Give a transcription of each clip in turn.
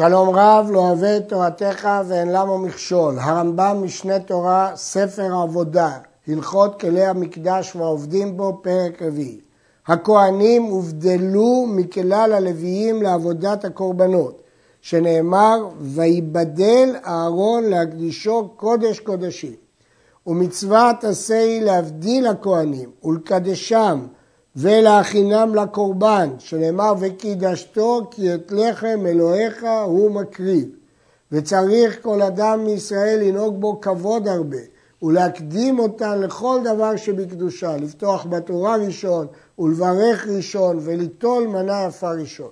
שלום רב לא אוהב את תורתך ואין למה מכשול. הרמב"ם משנה תורה, ספר עבודה, הלכות כלי המקדש והעובדים בו, פרק רביעי. הכהנים הובדלו מכלל הלוויים לעבודת הקורבנות, שנאמר, ויבדל אהרון להקדישו קודש קודשים. ומצוות עשה היא להבדיל הכהנים ולקדשם ולהכינם לקורבן, שנאמר וקידשתו כי את לחם אלוהיך הוא מקריב. וצריך כל אדם מישראל לנהוג בו כבוד הרבה, ולהקדים אותן לכל דבר שבקדושה, לפתוח בתורה ראשון, ולברך ראשון, וליטול מנה יפה ראשון.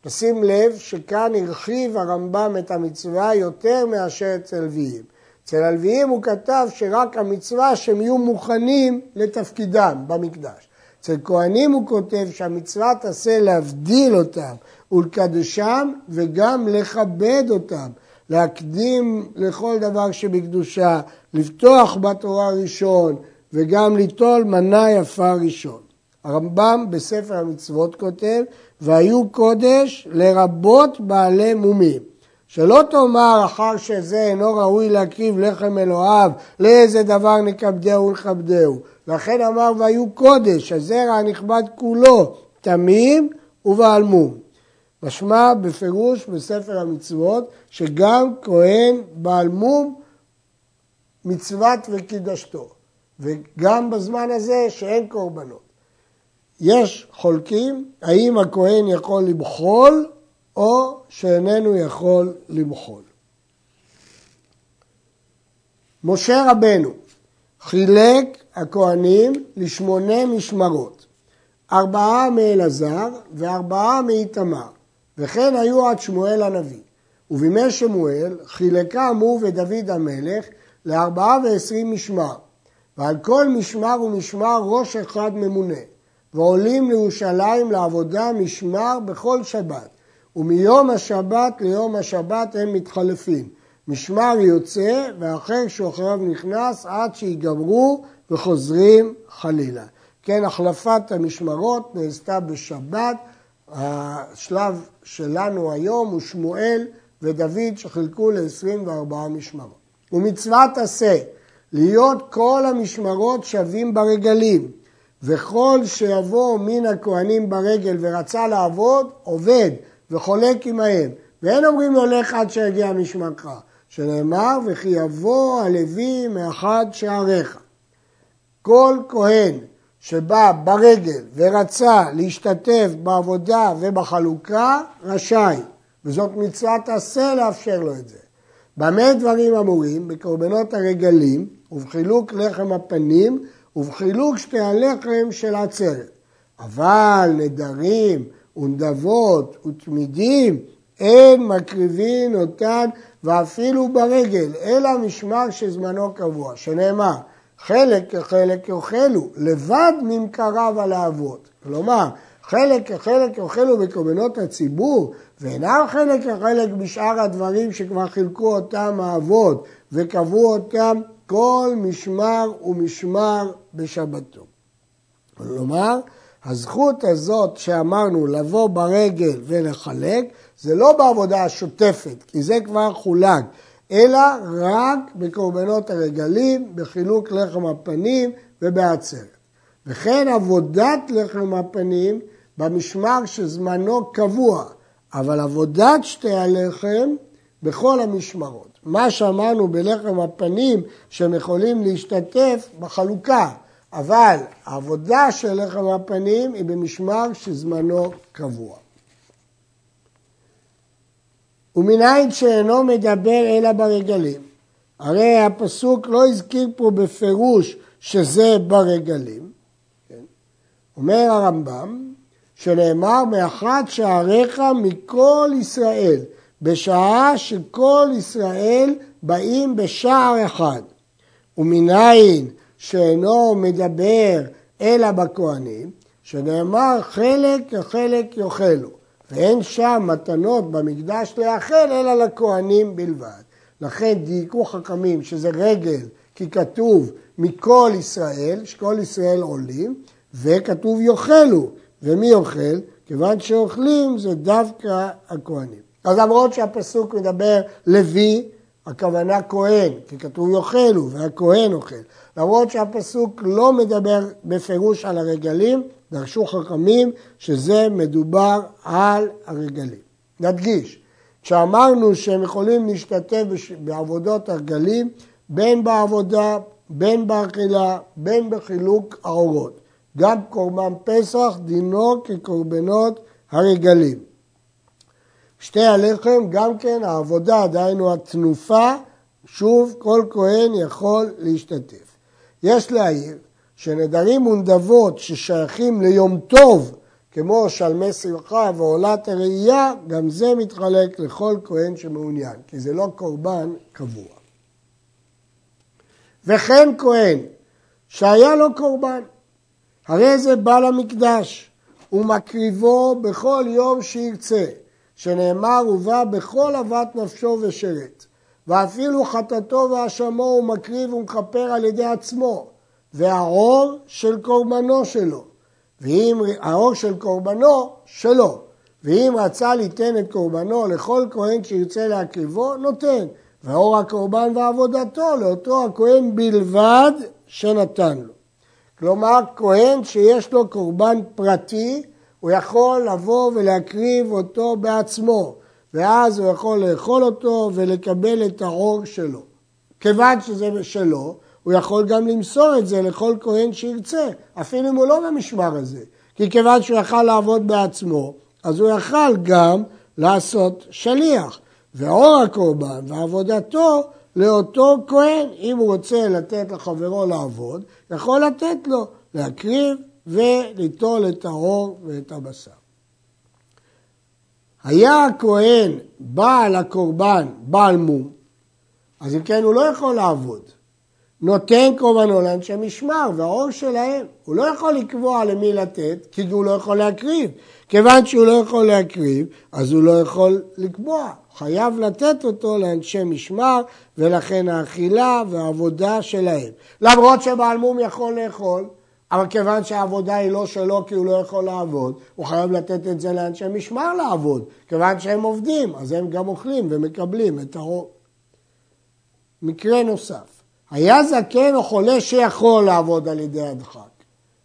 תשים לב שכאן הרחיב הרמב"ם את המצווה יותר מאשר אצל לוויים. אצל הלוויים הוא כתב שרק המצווה שהם יהיו מוכנים לתפקידם במקדש. אצל כהנים הוא כותב שהמצווה תעשה להבדיל אותם ולקדשם וגם לכבד אותם, להקדים לכל דבר שבקדושה, לפתוח בתורה ראשון וגם ליטול מנה יפה ראשון. הרמב"ם בספר המצוות כותב, והיו קודש לרבות בעלי מומים. שלא תאמר אחר שזה אינו ראוי להקריב לחם אלוהיו, לאיזה דבר נכבדהו ולכבדהו. לכן אמר והיו קודש, הזרע הנכבד כולו, תמים ובעל מום. משמע בפירוש בספר המצוות שגם כהן בעל מום מצוות וקידשתו, וגם בזמן הזה שאין קורבנות. יש חולקים האם הכהן יכול למחול או שאיננו יכול למחול. משה רבנו חילק הכהנים לשמונה משמרות, ארבעה מאלעזר וארבעה מאיתמר, וכן היו עד שמואל הנביא. ובימי שמואל חילקם הוא ודוד המלך לארבעה ועשרים משמר, ועל כל משמר ומשמר ראש אחד ממונה, ועולים לירושלים לעבודה משמר בכל שבת, ומיום השבת ליום השבת הם מתחלפים. משמר יוצא ואחר שאחריו נכנס עד שיגמרו וחוזרים חלילה. כן, החלפת המשמרות נעשתה בשבת. השלב שלנו היום הוא שמואל ודוד שחילקו ל-24 משמרות. ומצוות עשה, להיות כל המשמרות שווים ברגלים, וכל שיבוא מן הכהנים ברגל ורצה לעבוד, עובד וחולק עמהם. ואין אומרים לו לך עד שיגיע משמרך, שנאמר וכי יבוא הלוי מאחד שעריך. כל כהן שבא ברגל ורצה להשתתף בעבודה ובחלוקה, רשאי, וזאת מצוות עשה לאפשר לו את זה. במה דברים אמורים? בקורבנות הרגלים ובחילוק לחם הפנים ובחילוק שתי הלחם של עצרת. אבל נדרים ונדבות ותמידים אין מקריבין אותן ואפילו ברגל, אלא משמר שזמנו קבוע, שנאמר חלק כחלק יאכלו, לבד ממכריו על האבות. כלומר, חלק כחלק יאכלו בקורבנות הציבור, ואינם חלק כחלק בשאר הדברים שכבר חילקו אותם האבות וקבעו אותם כל משמר ומשמר בשבתו. כלומר, הזכות הזאת שאמרנו לבוא ברגל ולחלק, זה לא בעבודה השוטפת, כי זה כבר חולק, אלא רק בקורבנות הרגלים, בחילוק לחם הפנים ובעצרת. וכן עבודת לחם הפנים במשמר שזמנו קבוע, אבל עבודת שתי הלחם בכל המשמרות. מה שאמרנו בלחם הפנים שהם יכולים להשתתף בחלוקה, אבל העבודה של לחם הפנים היא במשמר שזמנו קבוע. ומנין שאינו מדבר אלא ברגלים. הרי הפסוק לא הזכיר פה בפירוש שזה ברגלים. כן? אומר הרמב"ם, שנאמר מאחד שעריך מכל ישראל, בשעה שכל ישראל באים בשער אחד. ומנין שאינו מדבר אלא בכהנים, שנאמר חלק כחלק יאכלו, ואין שם מתנות במקדש לאכל אלא לכהנים בלבד. לכן דייקו חכמים שזה רגל, כי כתוב מכל ישראל, שכל ישראל עולים, וכתוב יאכלו. ומי אוכל? כיוון שאוכלים זה דווקא הכהנים. אז למרות שהפסוק מדבר לוי, הכוונה כהן, כי כתוב יאכלו והכהן אוכל. למרות שהפסוק לא מדבר בפירוש על הרגלים, דרשו חכמים שזה מדובר על הרגלים. נדגיש, כשאמרנו שהם יכולים להשתתף בעבודות הרגלים, בין בעבודה, בין באכילה, בין בחילוק העורות. גם קורבן פסח דינו כקורבנות הרגלים. שתי הלחם, גם כן העבודה, דהיינו התנופה, שוב כל כהן יכול להשתתף. יש להעיר שנדרים ונדבות ששייכים ליום טוב, כמו שלמי שמחה ועולת הראייה, גם זה מתחלק לכל כהן שמעוניין, כי זה לא קורבן קבוע. וכן כהן שהיה לו קורבן, הרי זה בעל המקדש, ומקריבו בכל יום שירצה, שנאמר ובא בכל אהבת נפשו ושרת. ואפילו חטאתו ואשמו הוא מקריב ומכפר על ידי עצמו, והעור של קורבנו שלו, ואם העור של קורבנו שלו, ואם רצה ליתן את קורבנו לכל כהן שירצה להקריבו, נותן, ואור הקורבן ועבודתו לאותו הכהן בלבד שנתן לו. כלומר, כהן שיש לו קורבן פרטי, הוא יכול לבוא ולהקריב אותו בעצמו, ואז הוא יכול לאכול אותו ולקבל את העור שלו. כיוון שזה שלו, הוא יכול גם למסור את זה לכל כהן שירצה, אפילו אם הוא לא במשמר הזה. כי כיוון שהוא יכל לעבוד בעצמו, אז הוא יכל גם לעשות שליח. ואור הקורבן ועבודתו לאותו כהן, אם הוא רוצה לתת לחברו לעבוד, יכול לתת לו להקריב וליטול את האור ואת הבשר. היה הכהן בעל הקורבן בעל מום, אז אם כן הוא לא יכול לעבוד. נותן קורבנו לאנשי משמר, והאור שלהם, הוא לא יכול לקבוע למי לתת, כי הוא לא יכול להקריב. כיוון שהוא לא יכול להקריב, אז הוא לא יכול לקבוע. חייב לתת אותו לאנשי משמר, ולכן האכילה והעבודה שלהם. למרות שבעל מום יכול לאכול, אבל כיוון שהעבודה היא לא שלו כי הוא לא יכול לעבוד, הוא חייב לתת את זה לאנשי משמר לעבוד. כיוון שהם עובדים, אז הם גם אוכלים ומקבלים את הרוב. מקרה נוסף, היה זקן או חולה שיכול לעבוד על ידי הדחק.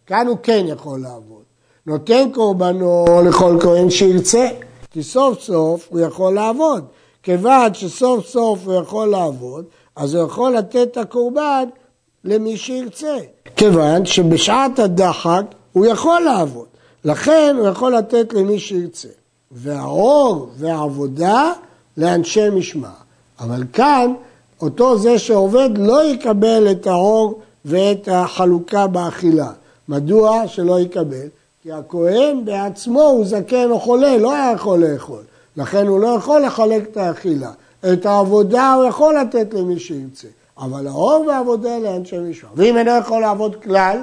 כאן הוא כן יכול לעבוד. נותן קורבנו לכל כהן שירצה, כי סוף סוף הוא יכול לעבוד. כיוון שסוף סוף הוא יכול לעבוד, אז הוא יכול לתת את הקורבן למי שירצה. כיוון שבשעת הדחק הוא יכול לעבוד. לכן הוא יכול לתת למי שירצה. והאור והעבודה לאנשי משמע. אבל כאן אותו זה שעובד לא יקבל את האור ואת החלוקה באכילה. מדוע שלא יקבל? כי הכהן בעצמו הוא זקן או חולה, לא היה יכול לאכול. לכן הוא לא יכול לחלק את האכילה. את העבודה הוא יכול לתת למי שירצה. אבל האור והעבודה לאנשי משמר. ואם אינו יכול לעבוד כלל,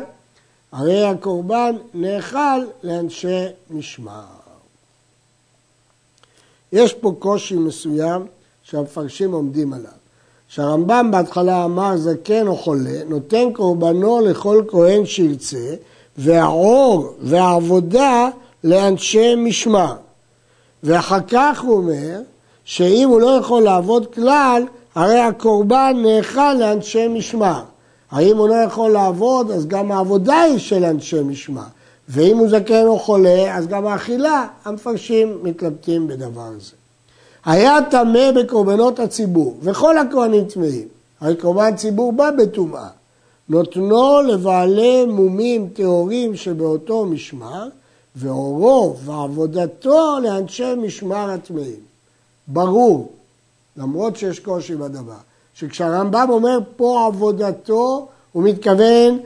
הרי הקורבן נאכל לאנשי משמר. יש פה קושי מסוים שהמפרשים עומדים עליו. שהרמב"ם בהתחלה אמר זקן או חולה, נותן קורבנו לכל כהן שירצה, והעור והעבודה לאנשי משמר. ואחר כך הוא אומר שאם הוא לא יכול לעבוד כלל, הרי הקורבן נאכל לאנשי משמר. האם הוא לא יכול לעבוד, אז גם העבודה היא של אנשי משמר. ואם הוא זקן או חולה, אז גם האכילה, המפרשים מתלבטים בדבר זה. היה טמא בקורבנות הציבור, וכל הכהנים טמאים. הרי קורבן ציבור בא בטומאה. נותנו לבעלי מומים טהורים שבאותו משמר, ואורו ועבודתו לאנשי משמר הטמאים. ברור, למרות שיש קושי בדבר, שכשהרמב"ם אומר פה עבודתו, הוא מתכוון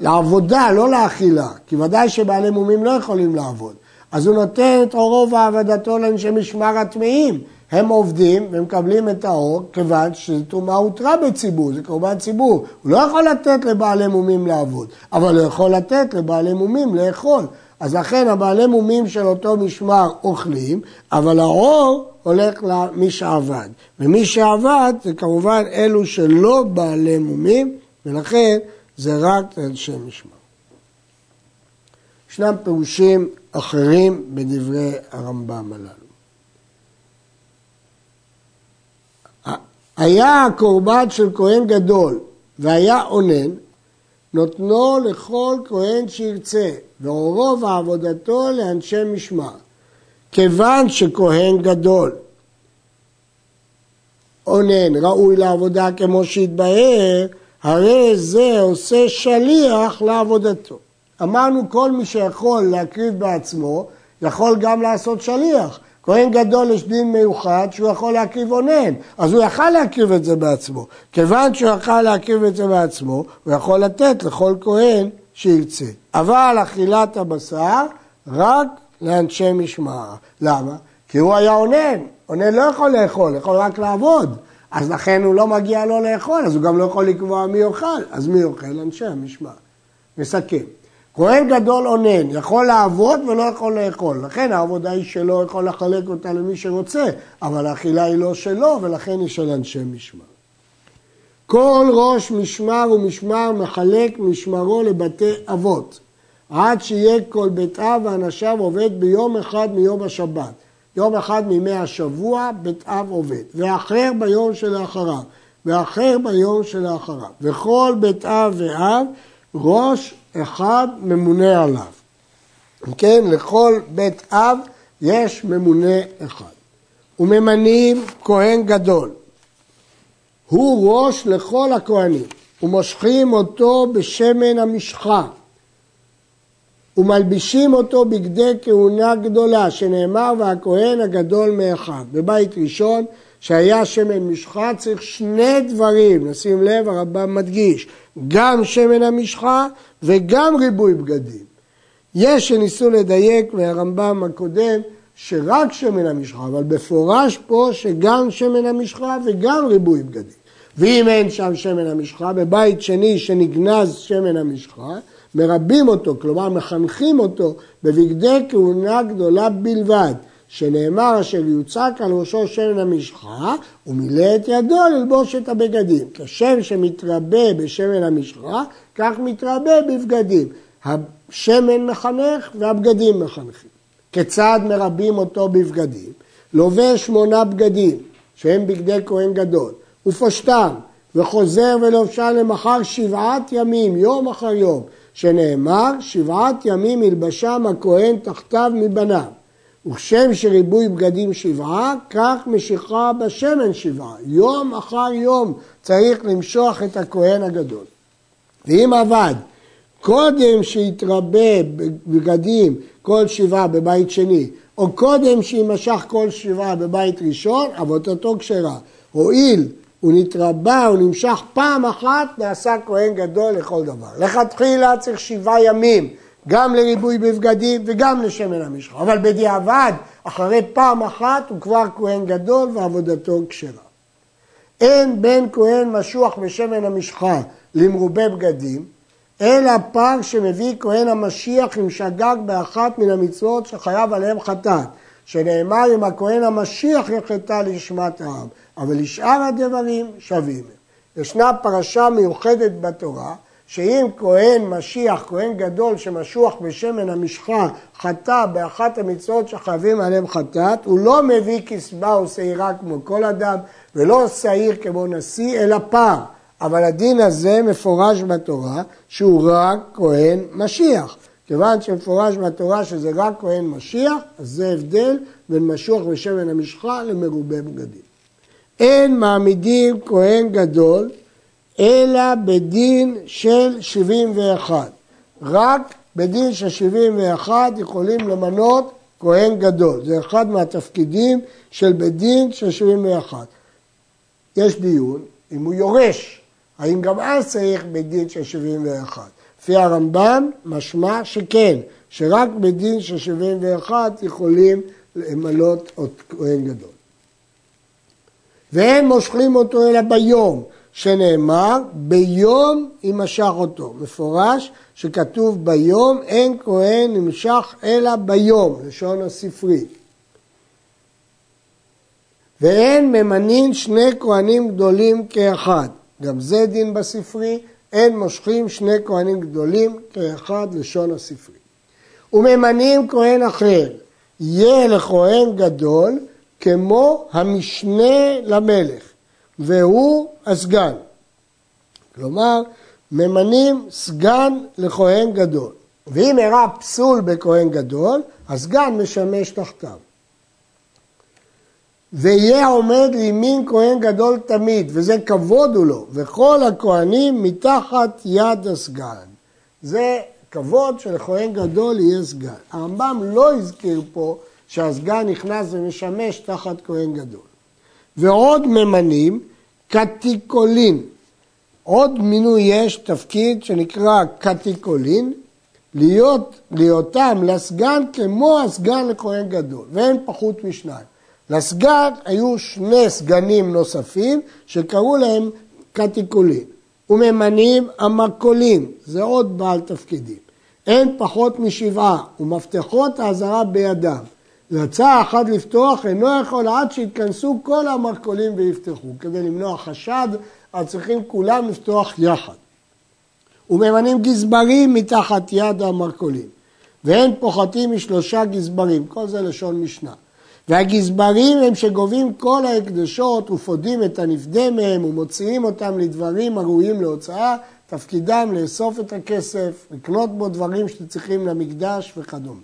לעבודה, לא לאכילה, כי ודאי שבעלי מומים לא יכולים לעבוד. אז הוא נותן את אורו ועבודתו לאנשי משמר הטמאים. הם עובדים ומקבלים את האור כיוון שזו טומאה הותרה בציבור, זה קורבן ציבור. הוא לא יכול לתת לבעלי מומים לעבוד, אבל הוא יכול לתת לבעלי מומים לאכול. אז לכן הבעלי מומים של אותו משמר אוכלים, אבל האור הולך למי שעבד. ומי שעבד זה כמובן אלו שלא בעלי מומים, ולכן זה רק אנשי משמר. ישנם פירושים אחרים בדברי הרמב"ם הללו. היה הקורבן של כהן גדול והיה אונן, נותנו לכל כהן שירצה, ורוב עבודתו לאנשי משמר. כיוון שכהן גדול אונן ראוי לעבודה כמו שהתבהר, הרי זה עושה שליח לעבודתו. אמרנו כל מי שיכול להקריב בעצמו, יכול גם לעשות שליח. כהן גדול יש דין מיוחד שהוא יכול להקריב אונן, אז הוא יכל להקריב את זה בעצמו. כיוון שהוא יכל להקריב את זה בעצמו, הוא יכול לתת לכל כהן שירצה. אבל אכילת הבשר רק לאנשי משמר. למה? כי הוא היה אונן, אונן לא יכול לאכול, יכול רק לעבוד. אז לכן הוא לא מגיע לו לאכול, אז הוא גם לא יכול לקבוע מי יאכל. אז מי יאכל? אנשי המשמר. נסכם. כהן גדול אונן, יכול לעבוד ולא יכול לאכול. לכן העבודה היא שלו, יכול לחלק אותה למי שרוצה, אבל האכילה היא לא שלו, ולכן היא של אנשי משמר. כל ראש משמר ומשמר מחלק משמרו לבתי אבות, עד שיהיה כל בית אב ואנשיו עובד ביום אחד מיום השבת. יום אחד מימי השבוע בית אב עובד, ואחר ביום שלאחריו, ואחר ביום שלאחריו. וכל בית אב ואב ראש אחד ממונה עליו. כן, לכל בית אב יש ממונה אחד. וממנים כהן גדול. הוא ראש לכל הכהנים, ומושכים אותו בשמן המשחה, ומלבישים אותו בגדי כהונה גדולה, שנאמר והכהן הגדול מאחד. בבית ראשון, שהיה שמן משחה, צריך שני דברים, נשים לב, הרמב"ם מדגיש, גם שמן המשחה וגם ריבוי בגדים. יש שניסו לדייק מהרמב"ם הקודם שרק שמן המשחה, אבל בפורש פה שגם שמן המשחה וגם ריבוי בגדים. ואם אין שם שמן המשחה, בבית שני שנגנז שמן המשחה, מרבים אותו, כלומר מחנכים אותו בבגדי כהונה גדולה בלבד. שנאמר אשר יוצק על ראשו שמן המשחה, ומילא את ידו ללבוש את הבגדים. כשם שמתרבה בשמן המשחה, כך מתרבה בבגדים. השמן מחנך והבגדים מחנכים. כיצד מרבים אותו בבגדים? לובש שמונה בגדים, שהם בגדי כהן גדול, ופושטם, וחוזר ולובשם למחר שבעת ימים, יום אחר יום, שנאמר, שבעת ימים ילבשם הכהן תחתיו מבניו. וכשם שריבוי בגדים שבעה, כך משיכה בשמן שבעה. יום אחר יום צריך למשוח את הכהן הגדול. ואם עבד קודם שיתרבה בגדים כל שבעה בבית שני, או קודם שימשך כל שבעה בבית ראשון, עבודתו כשרה. הואיל הוא נתרבה, הוא נמשך פעם אחת, נעשה כהן גדול לכל דבר. לכתחילה צריך שבעה ימים. גם לריבוי בבגדים וגם לשמן המשחה. אבל בדיעבד, אחרי פעם אחת הוא כבר כהן גדול ועבודתו כשרה. אין בין כהן משוח בשמן המשחה למרובה בגדים, אלא פר שמביא כהן המשיח עם שגג באחת מן המצוות שחייב עליהם חטאת, שנאמר אם הכהן המשיח יחטא לשמת העם, אבל לשאר הדברים שווים. ישנה פרשה מיוחדת בתורה שאם כהן משיח, כהן גדול שמשוח בשמן המשחה, חטא באחת המצוות שחייבים עליהם חטאת, הוא לא מביא כסבה או שעירה כמו כל אדם, ולא שעיר כמו נשיא, אלא פר. אבל הדין הזה מפורש בתורה שהוא רק כהן משיח. כיוון שמפורש בתורה שזה רק כהן משיח, אז זה הבדל בין משוח בשמן המשחה למרובה בגדים. אין מעמידים כהן גדול אלא בדין של 71. רק בדין של 71 יכולים למנות כהן גדול. זה אחד מהתפקידים של בית דין של 71. יש דיון אם הוא יורש, האם גם אז צריך בית דין של 71. לפי הרמב"ם משמע שכן, שרק בדין של 71 יכולים למנות עוד כהן גדול. ואין מושכים אותו אלא ביום, שנאמר ביום ימשך אותו. מפורש שכתוב ביום אין כהן נמשך אלא ביום, לשון הספרי. ואין ממנין שני כהנים גדולים כאחד. גם זה דין בספרי, אין מושכים שני כהנים גדולים כאחד, לשון הספרי. וממנים כהן אחר, יהיה לכהן גדול כמו המשנה למלך. והוא הסגן. כלומר, ממנים סגן לכהן גדול. ואם אירע פסול בכהן גדול, הסגן משמש תחתיו. ויהיה עומד לימין כהן גדול תמיד, וזה כבוד הוא לו, וכל הכהנים מתחת יד הסגן. זה כבוד שלכהן גדול יהיה סגן. הרמב"ם לא הזכיר פה שהסגן נכנס ומשמש תחת כהן גדול. ועוד ממנים קטיקולין. עוד מינוי יש, תפקיד שנקרא קטיקולין, להיות, להיותם לסגן כמו הסגן לכהן גדול, ואין פחות משניים. לסגן היו שני סגנים נוספים שקראו להם קטיקולין. וממנים המקולין, זה עוד בעל תפקידים. אין פחות משבעה, ומפתחות האזהרה בידם. רצה אחד לפתוח, אינו יכול עד שיתכנסו כל המרכולים ויפתחו. כדי למנוע חשד, אז צריכים כולם לפתוח יחד. וממנים גזברים מתחת יד המרכולים. ואין פוחתים משלושה גזברים, כל זה לשון משנה. והגזברים הם שגובים כל ההקדשות ופודים את הנפדה מהם ומוציאים אותם לדברים הראויים להוצאה, תפקידם לאסוף את הכסף, לקנות בו דברים שצריכים למקדש וכדומה.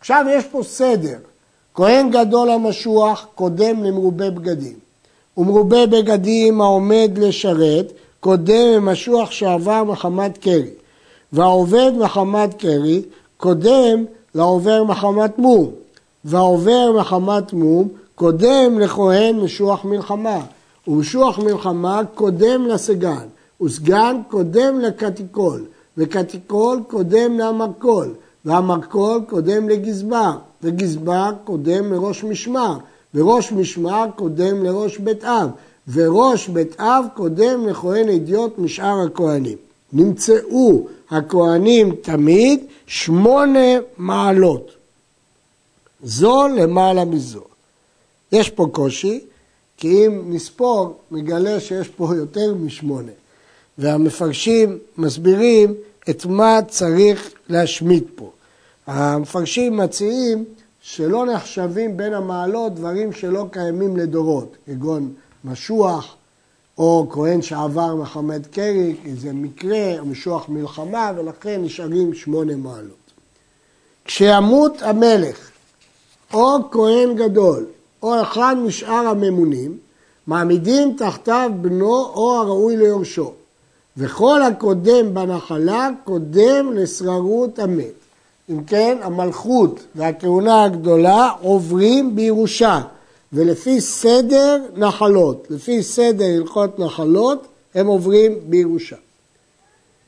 עכשיו יש פה סדר, כהן גדול המשוח קודם למרובה בגדים, ומרובה בגדים העומד לשרת קודם למשוח שעבר מחמת קרי, והעובד מחמת קרי קודם לעובר מחמת מום. והעובר מחמת מום קודם לכהן משוח מלחמה, ומשוח מלחמה קודם לסגן, וסגן קודם לקטיקול, וקטיקול קודם למרכול, והמרכול קודם לגזבר, וגזבר קודם לראש משמר, וראש משמר קודם לראש בית אב, וראש בית אב קודם לכהן אדיוט משאר הכהנים. נמצאו הכהנים תמיד שמונה מעלות. זו למעלה מזו. יש פה קושי, כי אם נספור, נגלה שיש פה יותר משמונה. והמפרשים מסבירים את מה צריך להשמיט פה. המפרשים מציעים שלא נחשבים בין המעלות דברים שלא קיימים לדורות, כגון משוח, או כהן שעבר מחמד קרי, זה מקרה, או משוח מלחמה, ולכן נשארים שמונה מעלות. כשימות המלך או כהן גדול, או אחד משאר הממונים, מעמידים תחתיו בנו או הראוי ליורשו. וכל הקודם בנחלה קודם לשררות המת. אם כן, המלכות והכהונה הגדולה עוברים בירושה, ולפי סדר נחלות, לפי סדר הלכות נחלות, הם עוברים בירושה.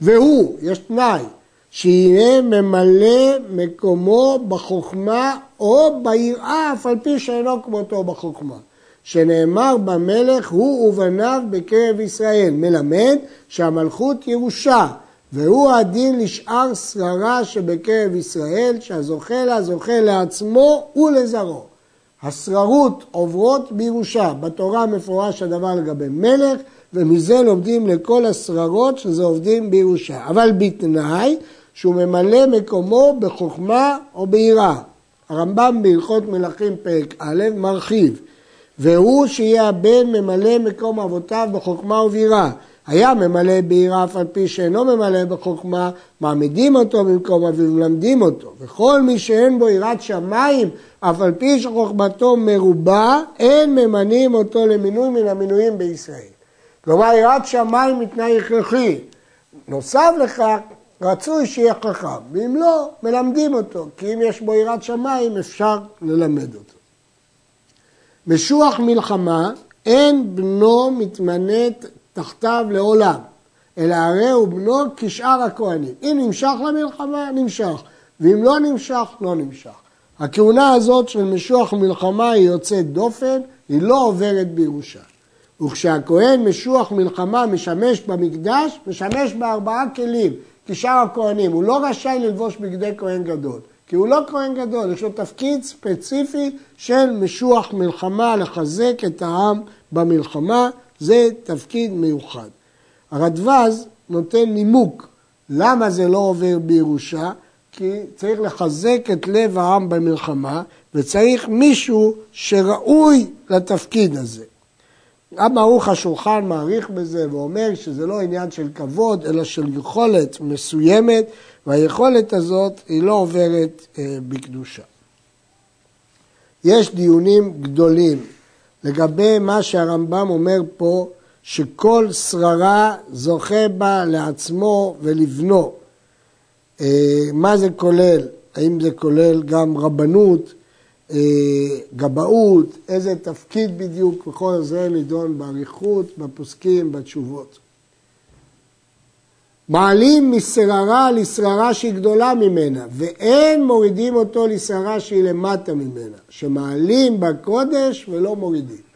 והוא, יש תנאי, שיהיה ממלא מקומו בחוכמה או ביראה, אף על פי שאינו כמותו בחוכמה. שנאמר במלך הוא ובניו בקרב ישראל, מלמד שהמלכות ירושה, והוא הדין לשאר שררה שבקרב ישראל, שהזוכה לה זוכה לעצמו ולזרעו. השררות עוברות בירושה, בתורה מפורש הדבר לגבי מלך, ומזה לומדים לכל השררות שזה עובדים בירושה. אבל בתנאי שהוא ממלא מקומו בחוכמה או ביראה. הרמב"ם בהלכות מלכים פרק א' מרחיב, והוא שיהיה הבן ממלא מקום אבותיו בחוכמה וביראה. היה ממלא ביראה אף על פי שאינו ממלא בחוכמה, מעמידים אותו במקום אביו ומלמדים אותו. וכל מי שאין בו יראת שמיים, אף על פי שחוכמתו מרובה, אין ממנים אותו למינוי מן המינויים בישראל. כלומר, יראת שמיים היא תנאי הכרחי. נוסף לכך, רצוי שיהיה חכם, ואם לא, מלמדים אותו, כי אם יש בו יראת שמיים אפשר ללמד אותו. משוח מלחמה, אין בנו מתמנת תחתיו לעולם, אלא הרי הוא בנו כשאר הכהנים. אם נמשך למלחמה, נמשך, ואם לא נמשך, לא נמשך. הכהונה הזאת של משוח מלחמה היא יוצאת דופן, היא לא עוברת בירושה. וכשהכהן משוח מלחמה משמש במקדש, משמש בארבעה כלים, כשאר הכהנים. הוא לא רשאי ללבוש בגדי כהן גדול, כי הוא לא כהן גדול, יש לו תפקיד ספציפי של משוח מלחמה, לחזק את העם במלחמה, זה תפקיד מיוחד. הרדווז נותן נימוק למה זה לא עובר בירושה, כי צריך לחזק את לב העם במלחמה, וצריך מישהו שראוי לתפקיד הזה. גם ערוך השולחן מעריך בזה ואומר שזה לא עניין של כבוד, אלא של יכולת מסוימת, והיכולת הזאת היא לא עוברת אה, בקדושה. יש דיונים גדולים לגבי מה שהרמב"ם אומר פה, שכל שררה זוכה בה לעצמו ולבנו. אה, מה זה כולל? האם זה כולל גם רבנות, אה, גבאות, איזה תפקיד בדיוק, וכל זה נידון באריכות, בפוסקים, בתשובות. מעלים משררה לשררה שהיא גדולה ממנה, ואין מורידים אותו לשררה שהיא למטה ממנה, שמעלים בקודש ולא מורידים.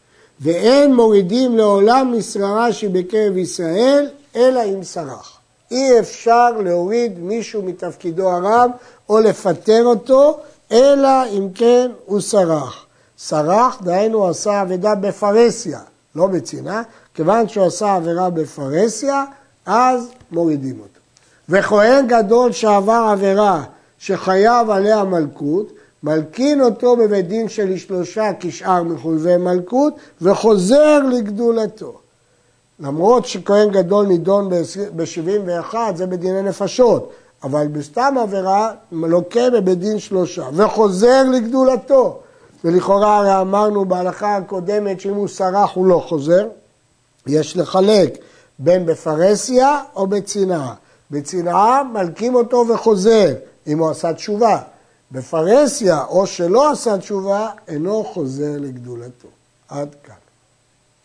ואין מורידים לעולם משררה שהיא בקרב ישראל, אלא אם סרח. אי אפשר להוריד מישהו מתפקידו הרם או לפטר אותו, אלא אם כן הוא סרח. סרח, דהיינו עשה אבדה בפרהסיה, לא בצנעה, כיוון שהוא עשה עבירה בפרהסיה, אז מורידים אותו. וכהן גדול שעבר עבירה שחייב עליה מלכות, מלקין אותו בבית דין של שלושה כשאר מחויבי מלכות וחוזר לגדולתו. למרות שכהן גדול נידון ב-71 זה בדיני נפשות, אבל בסתם עבירה לוקה בבית דין שלושה וחוזר לגדולתו. ולכאורה הרי אמרנו בהלכה הקודמת שאם הוא סרח הוא לא חוזר, יש לחלק בין בפרהסיה או בצנעה. בצנעה מלקים אותו וחוזר, אם הוא עשה תשובה. בפרהסיה או שלא עשה תשובה, אינו חוזר לגדולתו. עד כאן.